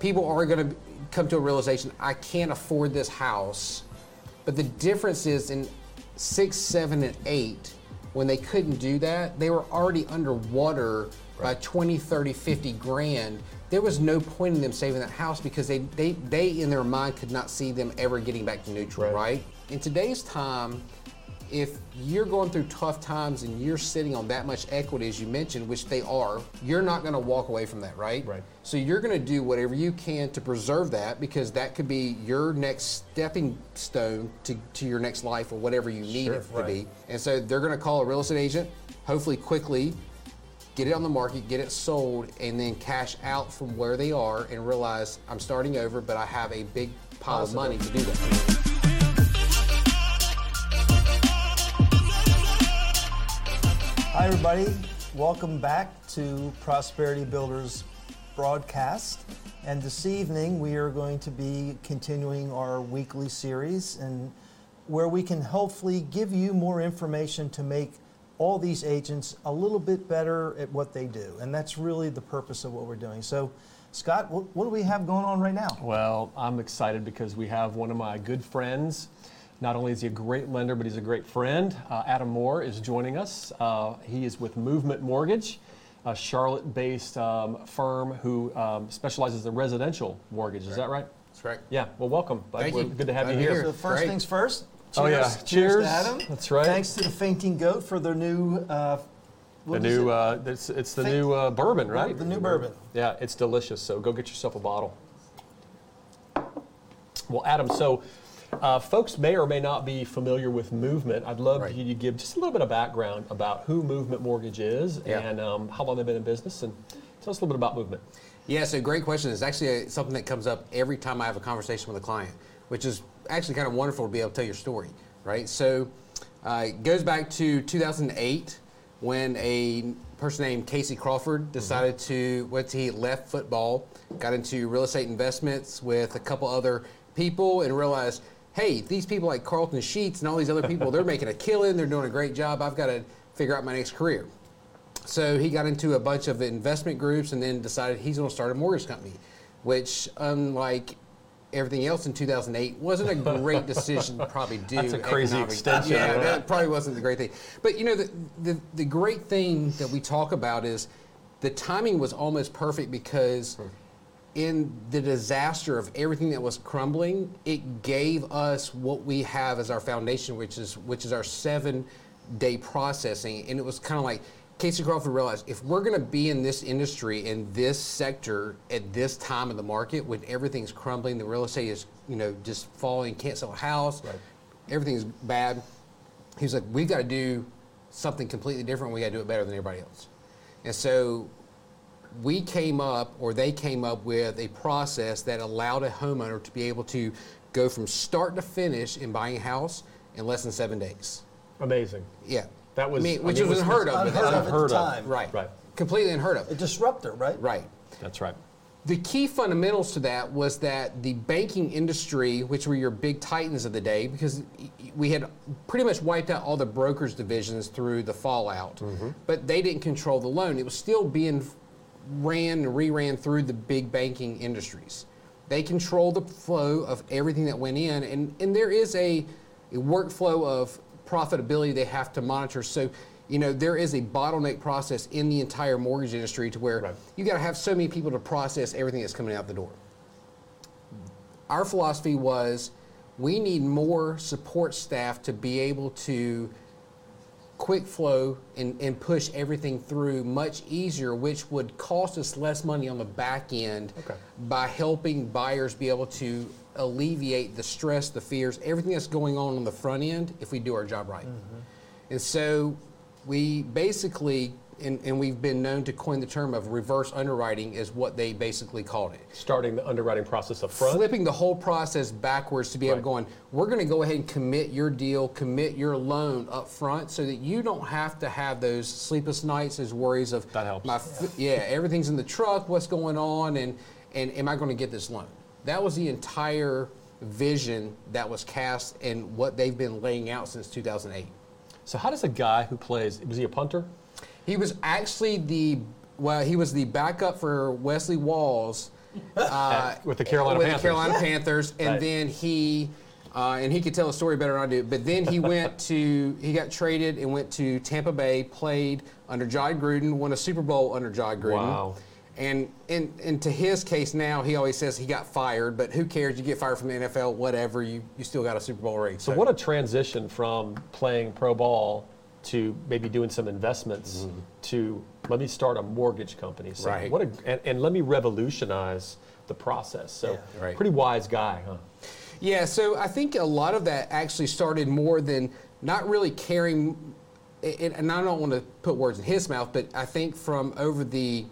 people are going to come to a realization I can't afford this house. But the difference is in six, seven, and eight, when they couldn't do that, they were already underwater by 20, 30, 50 grand. There was no point in them saving that house because they, they, they in their mind could not see them ever getting back to neutral, Right. right? In today's time, if you're going through tough times and you're sitting on that much equity as you mentioned, which they are, you're not going to walk away from that, right? Right. So you're going to do whatever you can to preserve that because that could be your next stepping stone to, to your next life or whatever you need Sure, it to right. be. And so they're going to call a real estate agent, hopefully quickly, get it on the market, get it sold, and then cash out from where they are and realize I'm starting over, but I have a big pile of money to do that. Hi, everybody. Welcome back to Prosperity Builders broadcast. And this evening, we are going to be continuing our weekly series, and where we can hopefully give you more information to make all these agents a little bit better at what they do. And that's really the purpose of what we're doing. So, Scott, what, what do we have going on right now? Well, I'm excited because we have one of my good friends. Not only is he a great lender, but he's a great friend. Uh, Adam Moore is joining us. Uh, he is with Movement Mortgage, a Charlotte based um, firm who um, specializes in residential mortgage. Is that right? That's right. Yeah, well, welcome. bud. Thank We're you. Good to have Glad you to be here. here. So first Great. things first. Oh, yeah. Cheers Cheers. to Adam. That's right. Thanks to the Fainting Goat for their new. Uh, The what is new, it? uh, it's, it's the Fa- new uh, bourbon, right? The new bourbon. Yeah, it's delicious. So go get yourself a bottle. Well, Adam, so uh, folks may or may not be familiar with Movement. I'd love Right. you to give just a little bit of background about who Movement Mortgage is Yeah. and um, how long they've been in business, and tell us a little bit about Movement. Yeah, so great question. It's actually uh something that comes up every time I have a conversation with a client, which is actually kind of wonderful to be able to tell your story, right? So uh, it goes back to 2008 when a person named Casey Crawford decided to, once he left football, got into real estate investments with a couple other people and realized, hey, these people like Carleton Sheets and all these other people, they're making a killing, they're doing a great job. I've got to figure out my next career. So he got into a bunch of investment groups and then decided he's going to start a mortgage company, which, unlike everything else in 2008, wasn't a great decision to probably do. That's a crazy economic- extension, Yeah, that probably wasn't the great thing. But you know, the, the, the great thing that we talk about is the timing was almost perfect because hmm. In the disaster of everything that was crumbling, it gave us what we have as our foundation, which is which is our seven day processing. And it was kind of like Casey Crawford realized if we're going to be in this industry in this sector at this time of the market when everything's crumbling, the real estate is you know just falling, can't sell a house, Right. everything's bad. He's like, we've got to do something completely different. We got to do it better than everybody else. And so we came up, or they came up with a process that allowed a homeowner to be able to go from start to finish in buying a house in less than seven days. Amazing. Yeah. That was- I mean, I which mean, was was- unheard of. Unheard time. of at the Unheard of. time. Right. Right. Completely unheard of. A disruptor, right? Right. That's right. The key fundamentals to that was that the banking industry, which were your big titans of the day, because we had pretty much wiped out all the brokers divisions through the fallout, mm-hmm. but they didn't control the loan. It was still being ran and reran through the big banking industries. They control the flow of everything that went in, and, and there is a, a workflow of profitability they have to monitor. So, you know, there is a bottleneck process in the entire mortgage industry to where Right. you got to have so many people to process everything that's coming out the door. Our philosophy was we need more support staff to be able to quick flow and, and push everything through much easier, which would cost us less money on the back end Okay. by helping buyers be able to alleviate the stress, the fears, everything that's going on on the front end if we do our job right. Mm-hmm. And so we basically, and, and we've been known to coin the term of reverse underwriting, is what they basically called it Starting the underwriting process up front. flipping the whole process backwards to be able Right. to going we're going to go ahead and commit your deal commit your loan up front so that you don't have to have those sleepless nights as worries of That helps. my f- yeah. everything's in the truck what's going on and and am i going to get this loan that was the entire vision that was cast and what they've been laying out since 2008 So how does a guy who plays, was he a punter? He was actually the well, he was the backup for Wesley Walls uh, With the Carolina with Panthers. the Carolina Panthers, and Right. then he. Uh, and he could tell a story better than I do. But then he went to, he got traded and went to Tampa Bay, played under Jon Gruden, won a Super Bowl under Jon Gruden. Wow. And, and, and to his case now, he always says he got fired, but who cares? You get fired from the NFL, whatever, you, you still got a Super Bowl ring. So what a transition from playing pro ball to maybe doing some investments mm-hmm. to let me start a mortgage company. So Right. What a and, and let me revolutionize the process. So Yeah. Right. pretty wise guy, huh? Yeah, so I think a lot of that actually started more than not really caring, and and I don't want to put words in his mouth, but I think from over the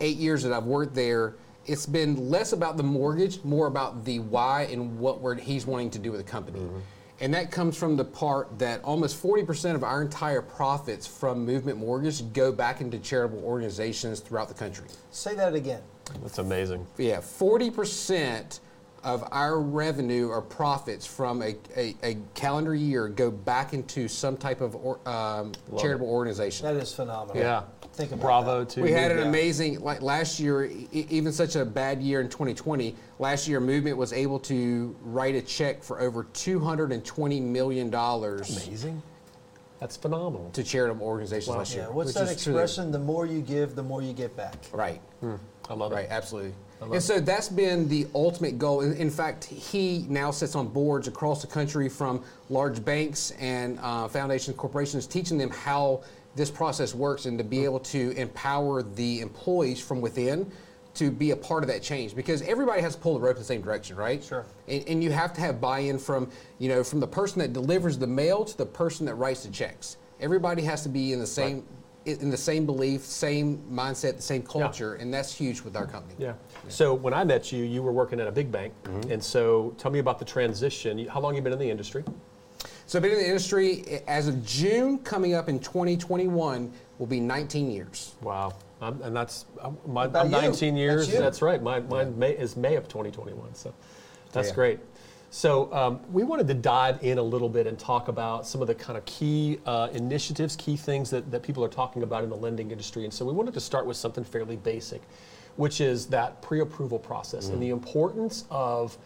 eight years that I've worked there, it's been less about the mortgage, more about the why and what we're, he's wanting to do with the company. Mm-hmm. And that comes from the part that almost 40% of our entire profits from Movement Mortgage go back into charitable organizations throughout the country. Say that again. That's amazing. Yeah, forty percent of our revenue or profits from a, a, a calendar year go back into some type of or, um, charitable organization. That is phenomenal. Yeah. Think about Bravo that. to we had an Yeah. amazing like last year, e- even such a bad year in 2020. Last year, Movement was able to write a check for over 220 million dollars amazing. That's phenomenal. to charitable organizations last year. Yeah, what's that that is truly- expression? The more you give, the more you get back. Right. I love Right, it. absolutely. love And so that's been the ultimate goal. In, in fact, he now sits on boards across the country from large banks and uh, foundations, corporations, teaching them how this process works and to be able to empower the employees from within to be a part of that change because everybody has to pull the rope in the same direction, right? Sure. And, and you have to have buy-in from, you know, from the person that delivers the mail to the person that writes the checks. Everybody has to be in the same in the same belief, same mindset, the same culture, and that's huge with our company. Yeah. So when I met you, you were working at a big bank, mm-hmm. and so tell me about the transition. How long you been in the industry? So I've been in the industry eh, as of June coming up in 2021 will be 19 years. Wow. I'm, and that's I'm, my, I'm you. 19 years. That's you. right. My mine May, is May of 2021. So that's Yeah. great. So um, we wanted to dive in a little bit and talk about some of the kind of key uh, initiatives, key things that, that people are talking about in the lending industry. And so we wanted to start with something fairly basic, which is that pre-approval process and the importance of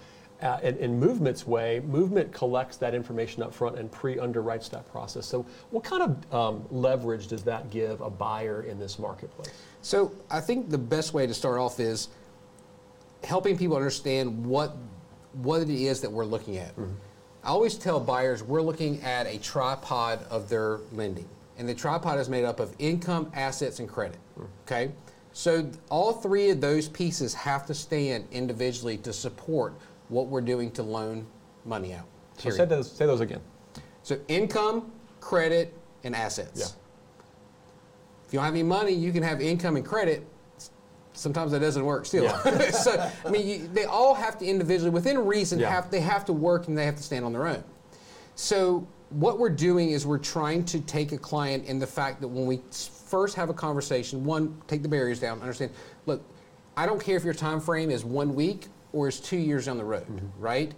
uh, in, in Movement's way, Movement collects that information up front and pre-underwrites that process. So, what kind of um, leverage does that give a buyer in this marketplace? So I think the best way to start off is helping people understand what what it is that we're looking at. I always tell buyers we're looking at a tripod of their lending, and the tripod is made up of income, assets, and credit. Okay, so all three of those pieces have to stand individually to support what we're doing to loan money out. So say those, say those again. So income, credit, and assets. Yeah. If you don't have any money, you can have income and credit. Sometimes that doesn't work still. Yeah. so I mean, you, they all have to individually, within reason, Yeah. have they have to work and they have to stand on their own. So what we're doing is we're trying to take a client in the fact that when we first have a conversation, one, take the barriers down, understand. Look, I don't care if your time frame is one week or is two years down the road, mm-hmm. right?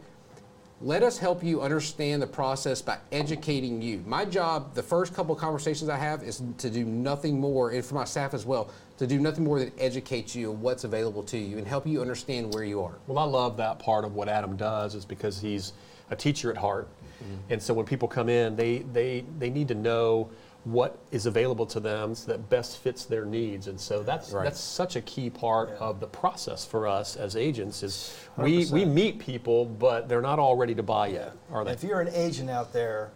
Let us help you understand the process by educating you. My job, the first couple of conversations I have, is to do nothing more, and for my staff as well, to do nothing more than educate you on what's available to you and help you understand where you are. Well, I love that part of what Adam does is because he's a teacher at heart. Mm-hmm. And so when people come in, they, they, they need to know what is available to them so that best fits their needs. And so that's, Right. that's such a key part Yeah. of the process for us as agents is we, we meet people, but they're not all ready to buy yet, are they? If you're an agent out there,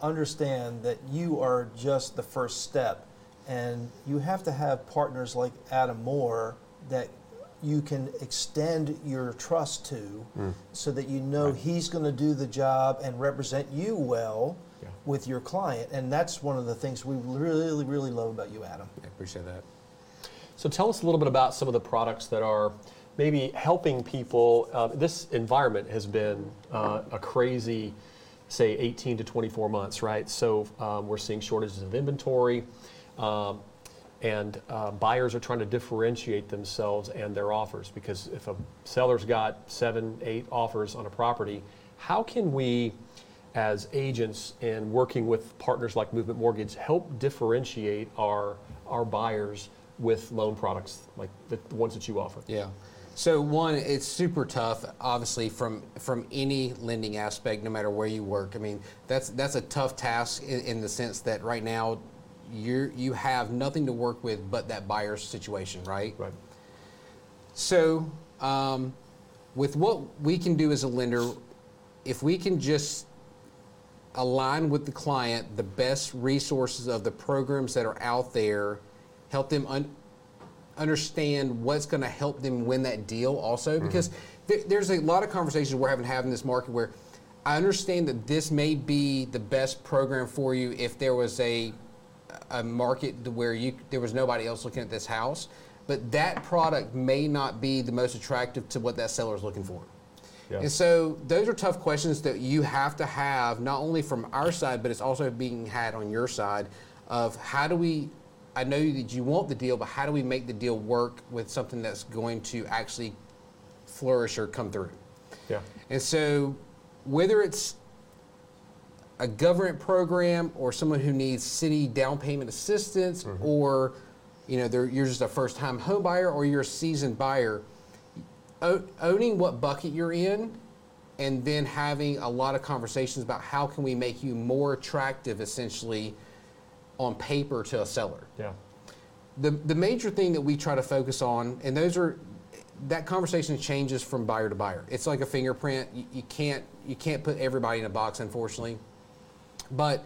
understand that you are just the first step, and you have to have partners like Adam Moore that you can extend your trust to, Hmm. so that you know he's going to do the job and represent you well Yeah. With your client. And that's one of the things we really, really love about you, Adam. I appreciate that. So tell us a little bit about some of the products that are maybe helping people. Uh, this environment has been uh, a crazy, say, 18 to 24 months, right? So um, we're seeing shortages of inventory, um, and uh, buyers are trying to differentiate themselves and their offers because if a seller's got seven, eight offers on a property, how can we? As agents and working with partners like Movement Mortgage help differentiate our our buyers with loan products like the, the ones that you offer. Yeah. So one, it's super tough, obviously, from from any lending aspect, no matter where you work. I mean, that's that's a tough task in, in the sense that right now, you you have nothing to work with but that buyer's situation, right? Right. So, um, with what we can do as a lender, if we can just align with the client the best resources of the programs that are out there, help them un- understand what's going to help them win that deal also mm-hmm. because th- there's a lot of conversations we're having to have in this market where I understand that this may be the best program for you if there was a a market where you there was nobody else looking at this house, but that product may not be the most attractive to what that seller is looking for. Yeah. And so those are tough questions that you have to have not only from our side, but it's also being had on your side of how do we I know that you want the deal, but how do we make the deal work with something that's going to actually flourish or come through? Yeah. And so, whether it's a government program or someone who needs city down payment assistance, mm-hmm. or you know they're, you're just a first-time home buyer or you're a seasoned buyer, o- owning what bucket you're in, and then having a lot of conversations about how can we make you more attractive, essentially, on paper to a seller Yeah. the the major thing that we try to focus on, and those are that conversation changes from buyer to buyer. It's like a fingerprint. You, you can't you can't put everybody in a box, unfortunately. But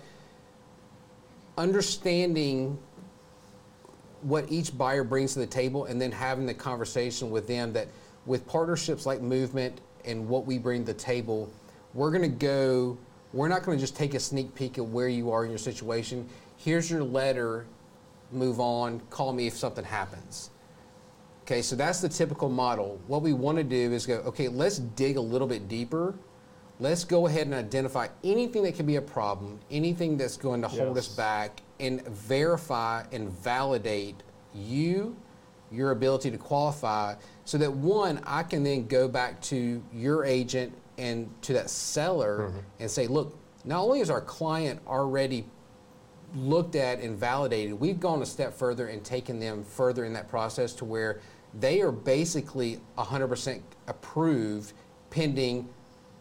understanding what each buyer brings to the table, and then having the conversation with them that with partnerships like Movement and what we bring to the table, we're going to go. We're not going to just take a sneak peek at where you are in your situation. Here's your letter move on, call me if something happens. Okay, so that's the typical model. What we want to do is go, okay, let's dig a little bit deeper. Let's go ahead and identify anything that can be a problem, anything that's going to hold us back, and verify and validate you, your ability to qualify, so that one, I can then go back to your agent and to that seller mm-hmm. and say, look, not only is our client already looked at and validated, we've gone a step further and taken them further in that process to where they are basically 100% approved pending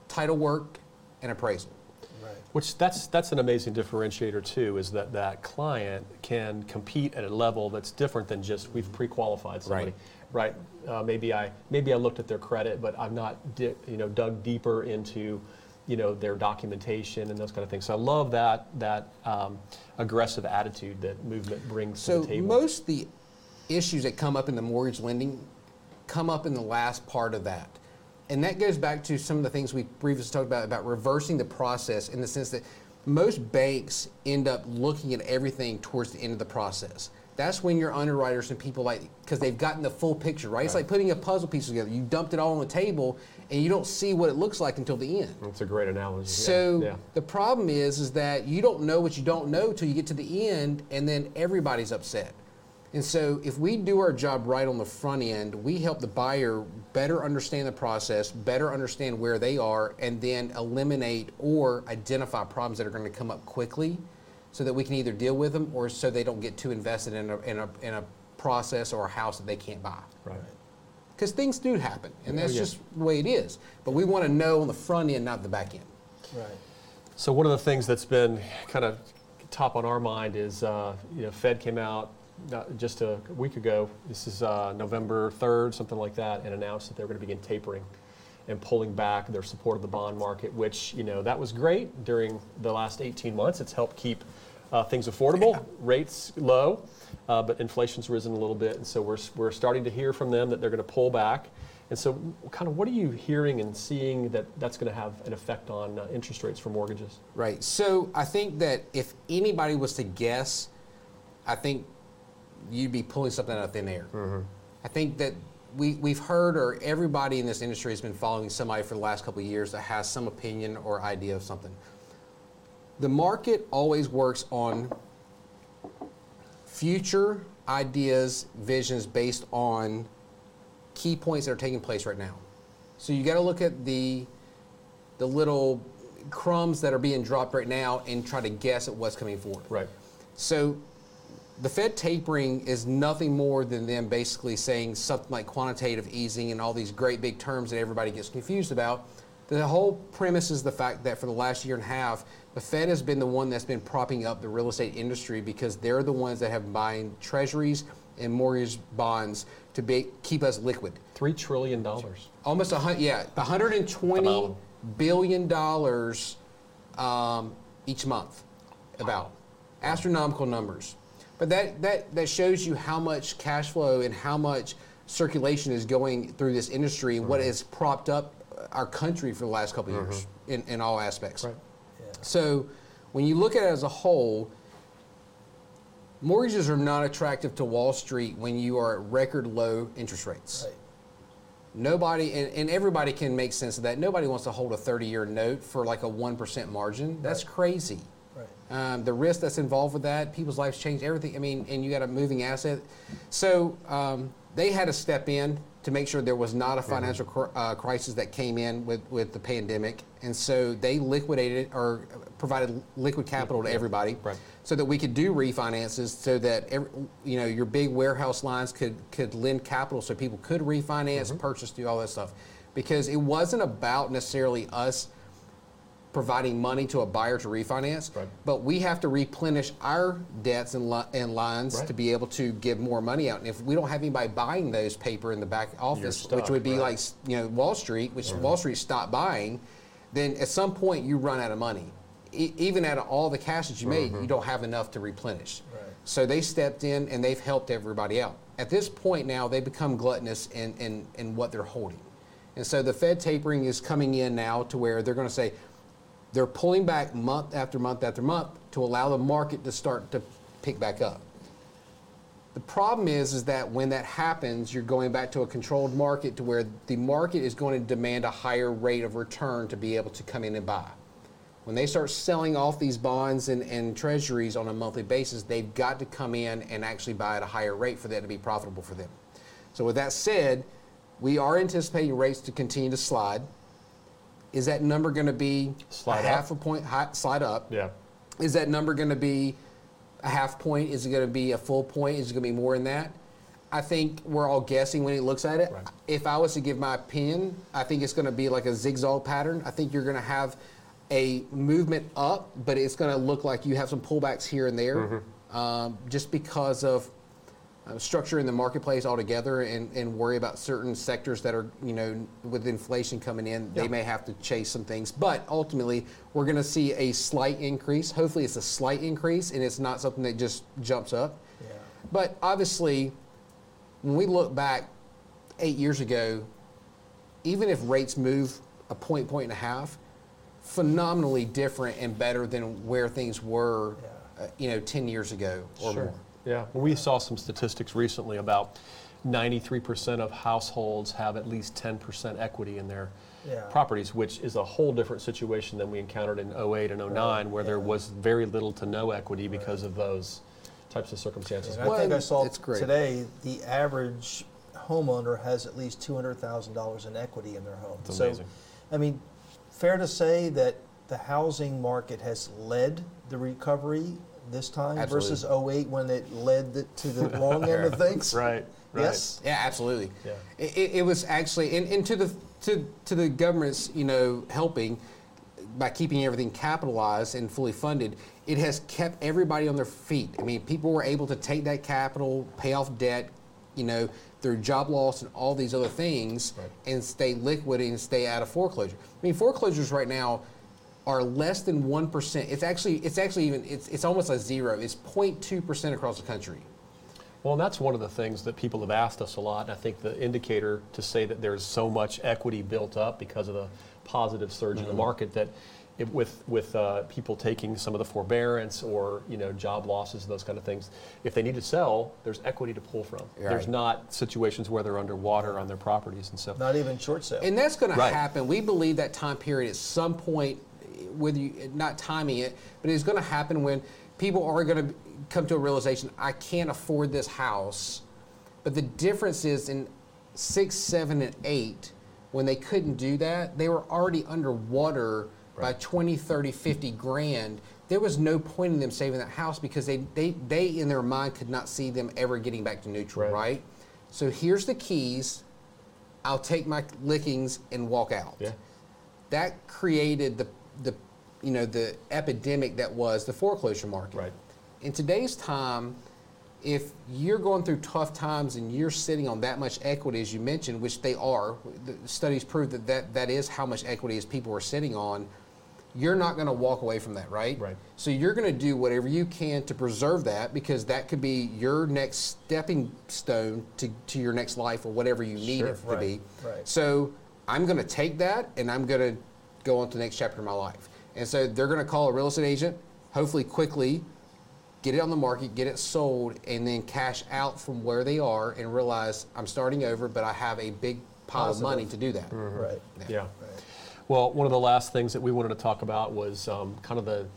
title work and appraisal. Right. Which that's that's an amazing differentiator too, is that that client can compete at a level that's different than just we've pre-qualified somebody, right? Uh, maybe I maybe I looked at their credit, but I've not di- you know dug deeper into you know their documentation and those kind of things. So I love that that um, aggressive attitude that movement brings to the table. So most of the issues that come up in the mortgage lending come up in the last part of that. And that goes back to some of the things we previously talked about about reversing the process in the sense that most banks end up looking at everything towards the end of the process. That's when your underwriters and people like because they've gotten the full picture, right? It's like putting a puzzle piece together. You dumped it all on the table and you don't see what it looks like until the end. That's a great analogy. yeah, So yeah. the problem is, is that you don't know what you don't know till you get to the end, and then everybody's upset. And so, if we do our job right on the front end, we help the buyer better understand the process, better understand where they are, and then eliminate or identify problems that are going to come up quickly, so that we can either deal with them or so they don't get too invested in a, in a, in a process or a house that they can't buy right. because things do happen, and that's yeah. just the way it is. But we want to know on the front end, not the back end. Right. So one of the things that's been kind of top on our mind is, uh, you know, Fed came out uh, just a week ago. This is uh, November 3rd, something like that, and announced that they're going to begin tapering and pulling back their support of the bond market, which you know that was great during the last 18 months. It's helped keep uh, things affordable, rates low, uh, but inflation's risen a little bit, and so we're we're starting to hear from them that they're going to pull back. And so, kind of, what are you hearing and seeing that that's going to have an effect on uh, interest rates for mortgages? Right. So I think that if anybody was to guess, I think you'd be pulling something out of thin air. Mm-hmm. I think that we, we've heard, or everybody in this industry has been following somebody for the last couple of years that has some opinion or idea of something. The market always works on future ideas, visions based on key points that are taking place right now. So you got to look at the the little crumbs that are being dropped right now and try to guess at what's coming forward. Right. So the Fed tapering is nothing more than them basically saying something like quantitative easing and all these great big terms that everybody gets confused about. The whole premise is the fact that for the last year and a half, the Fed has been the one that's been propping up the real estate industry because they're the ones that have been buying treasuries and mortgage bonds to be, keep us liquid. Three trillion dollars. Almost a hundred, yeah, 120 About. billion dollars um, each month, about astronomical numbers. But that, that that shows you how much cash flow and how much circulation is going through this industry and what Mm-hmm. has propped up our country for the last couple of years in, in all aspects. Right. So when you look at it as a whole, mortgages are not attractive to Wall Street when you are at record low interest rates. Right. Nobody, and, and everybody can make sense of that. Nobody wants to hold a 30 year note for like a 1% margin. That's crazy. Right. Um, the risk that's involved with that, people's lives change, everything. I mean, and you got a moving asset. So um, they had to step in to make sure there was not a financial cr- uh, crisis that came in with, with the pandemic. And so they liquidated or provided liquid capital to everybody Right. so that we could do refinances so that every, you know your big warehouse lines could could lend capital so people could refinance purchase do all that stuff because it wasn't about necessarily us providing money to a buyer to refinance Right. but we have to replenish our debts and, li- and lines Right. to be able to give more money out and if we don't have anybody buying those paper in the back office stuck, which would be right. like you know wall street which mm-hmm. wall street stopped buying then at some point you run out of money e- even out of all the cash that you made, mm-hmm. you don't have enough to replenish. Right. So they stepped in and they've helped everybody out. At this point now, they become gluttonous in, in, in what they're holding. And so the Fed tapering is coming in now to where they're going to say they're pulling back month after month after month to allow the market to start to pick back up. The problem is, is that when that happens, you're going back to a controlled market to where the market is going to demand a higher rate of return to be able to come in and buy. When they start selling off these bonds and, and treasuries on a monthly basis, they've got to come in and actually buy at a higher rate for that to be profitable for them. So, with that said, we are anticipating rates to continue to slide. Is that number going to be Slide a up? half a point hi, slide up? Yeah. Is that number going to be a half point? Is it going to be a full point? Is it going to be more than that? I think we're all guessing when he looks at it. Right. If I was to give my opinion, I think it's going to be like a zigzag pattern. I think you're going to have a movement up, but it's going to look like you have some pullbacks here and there, um, just because of uh, structure in the marketplace altogether, and, and worry about certain sectors that are, you know, with inflation coming in, they Yeah. may have to chase some things. But ultimately, we're going to see a slight increase. Hopefully, it's a slight increase, and it's not something that just jumps up. Yeah. But obviously, when we look back eight years ago, even if rates move a point, point and a half, phenomenally different and better than where things were, uh, you know, 10 years ago or Sure. more. Yeah, we saw some statistics recently about 93% of households have at least 10% equity in their Yeah. properties, which is a whole different situation than we encountered in 08 and 09, where there was very little to no equity because of those types of circumstances. And I think I saw it's great. today the average homeowner has at least two hundred thousand dollars in equity in their home. It's so, amazing. I mean, fair to say that the housing market has led the recovery this time Absolutely. versus 08 when it led the, to the wrong end of things. Right, right. Yes. Yeah, absolutely. Yeah. It, it, it was actually, and, and to the to to the government's, you know, helping by keeping everything capitalized and fully funded, it has kept everybody on their feet. I mean, people were able to take that capital, pay off debt, you know, through job loss and all these other things, Right. and stay liquid and stay out of foreclosure. I mean, foreclosures right now are less than one percent. It's actually it's actually even it's it's almost a zero. It's 0.2 percent across the country. Well, and that's one of the things that people have asked us a lot. And I think the indicator to say that there's so much equity built up because of the positive surge in the market that it, with with uh, people taking some of the forbearance or you know job losses and those kind of things, if they need to sell, there's equity to pull from. There's not situations where they're underwater on their properties and so. Not even short sale. And that's going to happen. We believe that time period at some point, whether you not timing it, but it's going to happen when people are going to come to a realization: I can't afford this house. But the difference is in six, seven, and eight, when they couldn't do that, they were already underwater by 20, 30, 50 grand. there was no point in them saving that house because they, they, they in their mind could not see them ever getting back to neutral, Right. right? So here's the keys. I'll take my lickings and walk out. Yeah. That created the, the you know the epidemic that was the foreclosure market. Right. In today's time, if you're going through tough times and you're sitting on that much equity, as you mentioned, which they are, the studies prove that that, that is how much equity as people are sitting on, you're not going to walk away from that, right? Right. So you're going to do whatever you can to preserve that because that could be your next stepping stone to, to your next life or whatever you need Sure, it to right, be. right. So I'm going to take that and I'm going to go on to the next chapter of my life. And so they're going to call a real estate agent, hopefully quickly, get it on the market, get it sold, and then cash out from where they are and realize I'm starting over, but I have a big pile Positive. of money to do that. Right. Yeah. Right. Well, one of the last things that we wanted to talk about was um, kind of the,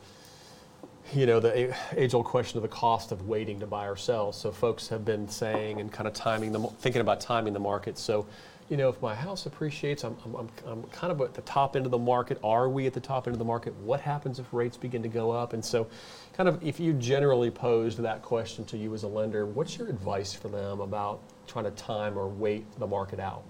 you know, the age-old question of the cost of waiting to buy or sell. So folks have been saying and kind of timing the, thinking about timing the market. So, you know, if my house appreciates, I'm, I'm, I'm, kind of at the top end of the market. Are we at the top end of the market? What happens if rates begin to go up? And so, kind of, if you generally posed that question to you as a lender, what's your advice for them about trying to time or wait the market out?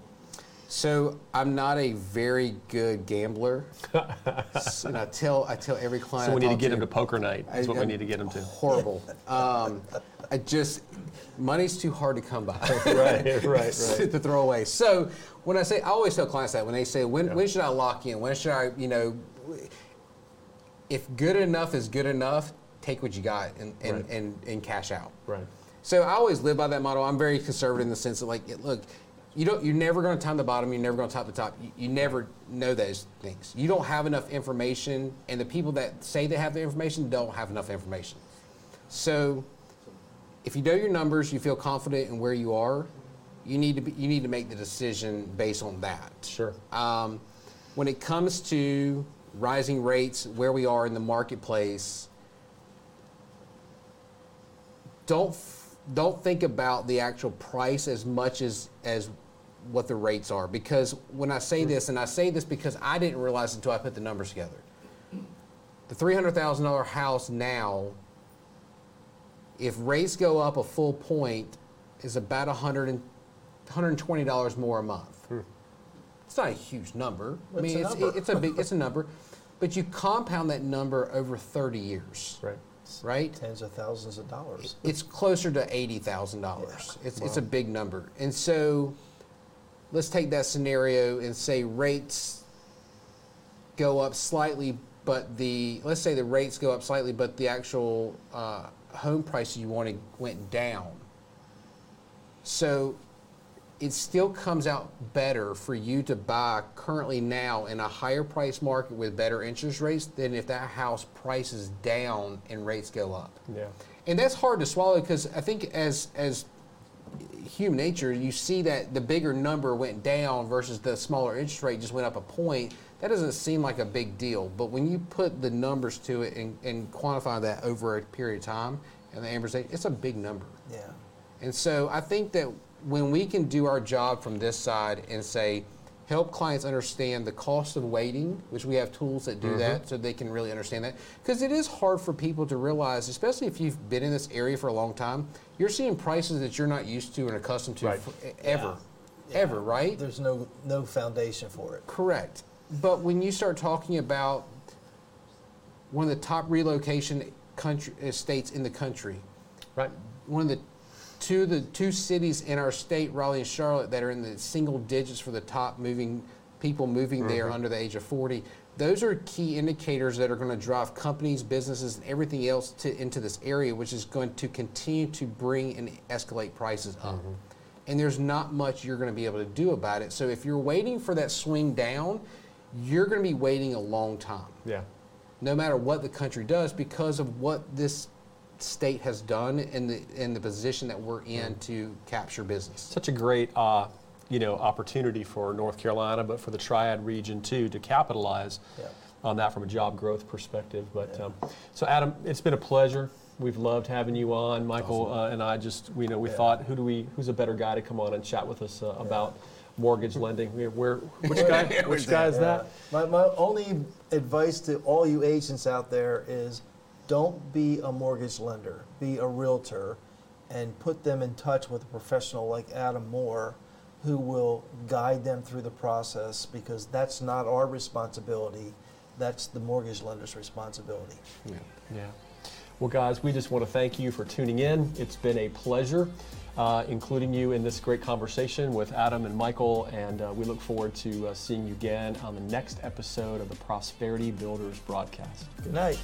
So I'm not a very good gambler, S- and I tell I tell every client. So we I need to get them to poker night. Is I- what we I'm need to get them to. Horrible. Um, I just money's too hard to come by. right, right, to throw away. So when I say, I always tell clients that when they say, when, Yeah. when should I lock in? When should I, you know, if good enough is good enough, take what you got and, and, Right. and, and cash out. Right. So I always live by that model. I'm very conservative in the sense of like, look, you don't, you're never going to time the bottom. You're never going to top the top. You, you never know those things. You don't have enough information, and the people that say they have the information don't have enough information. So, if you know your numbers, you feel confident in where you are. You need to be, you need to make the decision based on that. Sure. Um, when it comes to rising rates, where we are in the marketplace, don't f- don't think about the actual price as much as as what the rates are. Because when I say hmm. this, and I say this because I didn't realize until I put the numbers together, the three hundred thousand dollar house now, if rates go up a full point, is about a hundred and hundred and twenty dollars more a month. Hmm. It's not a huge number. I It's mean, a it's, number. it's a big, it's a number, but you compound that number over 30 years, Right. right? Tens of thousands of dollars. It's closer to $80,000. It's, it's a big number. And so let's take that scenario and say rates go up slightly, but the, let's say the rates go up slightly, but the actual uh, home price you wanted went down. So it still comes out better for you to buy currently now in a higher price market with better interest rates than if that house prices down and rates go up. Yeah. And that's hard to swallow because I think as as human nature, you see that the bigger number went down versus the smaller interest rate just went up a point. That doesn't seem like a big deal. But when you put the numbers to it and, and quantify that over a period of time and the amortization, it's a big number. Yeah. And so I think that when we can do our job from this side and say, help clients understand the cost of waiting, which we have tools that do that so they can really understand that. Because it is hard for people to realize, especially if you've been in this area for a long time, you're seeing prices that you're not used to and accustomed to Right. for- ever. Ever, right? There's no no foundation for it. Correct. But when you start talking about one of the top relocation country, uh, states in the country, Right. one of the two the two cities in our state, Raleigh and Charlotte, that are in the single digits for the top moving people moving there mm-hmm. under the age of 40. Those are key indicators that are going to drive companies, businesses, and everything else to, into this area, which is going to continue to bring and escalate prices up. Mm-hmm. And there's not much you're going to be able to do about it. So if you're waiting for that swing down, you're going to be waiting a long time Yeah. no matter what the country does because of what this state has done and the in the position that we're in to capture business. Such a great, uh, you know, opportunity for North Carolina, but for the Triad region too, to capitalize Yeah. on that from a job growth perspective. But um, so, Adam, it's been a pleasure. We've loved having you on. Michael uh, and I just, you know, we Yeah. thought, who do we, who's a better guy to come on and chat with us uh, about mortgage lending? Where, which guy? Which guy is Yeah. that? My, my only advice to all you agents out there is don't be a mortgage lender, be a realtor, and put them in touch with a professional like Adam Moore who will guide them through the process because that's not our responsibility, that's the mortgage lender's responsibility. Yeah. Yeah. Well, guys, we just want to thank you for tuning in. It's been a pleasure uh, including you in this great conversation with Adam and Michael, and uh, we look forward to uh, seeing you again on the next episode of the Prosperity Builders broadcast. Good night.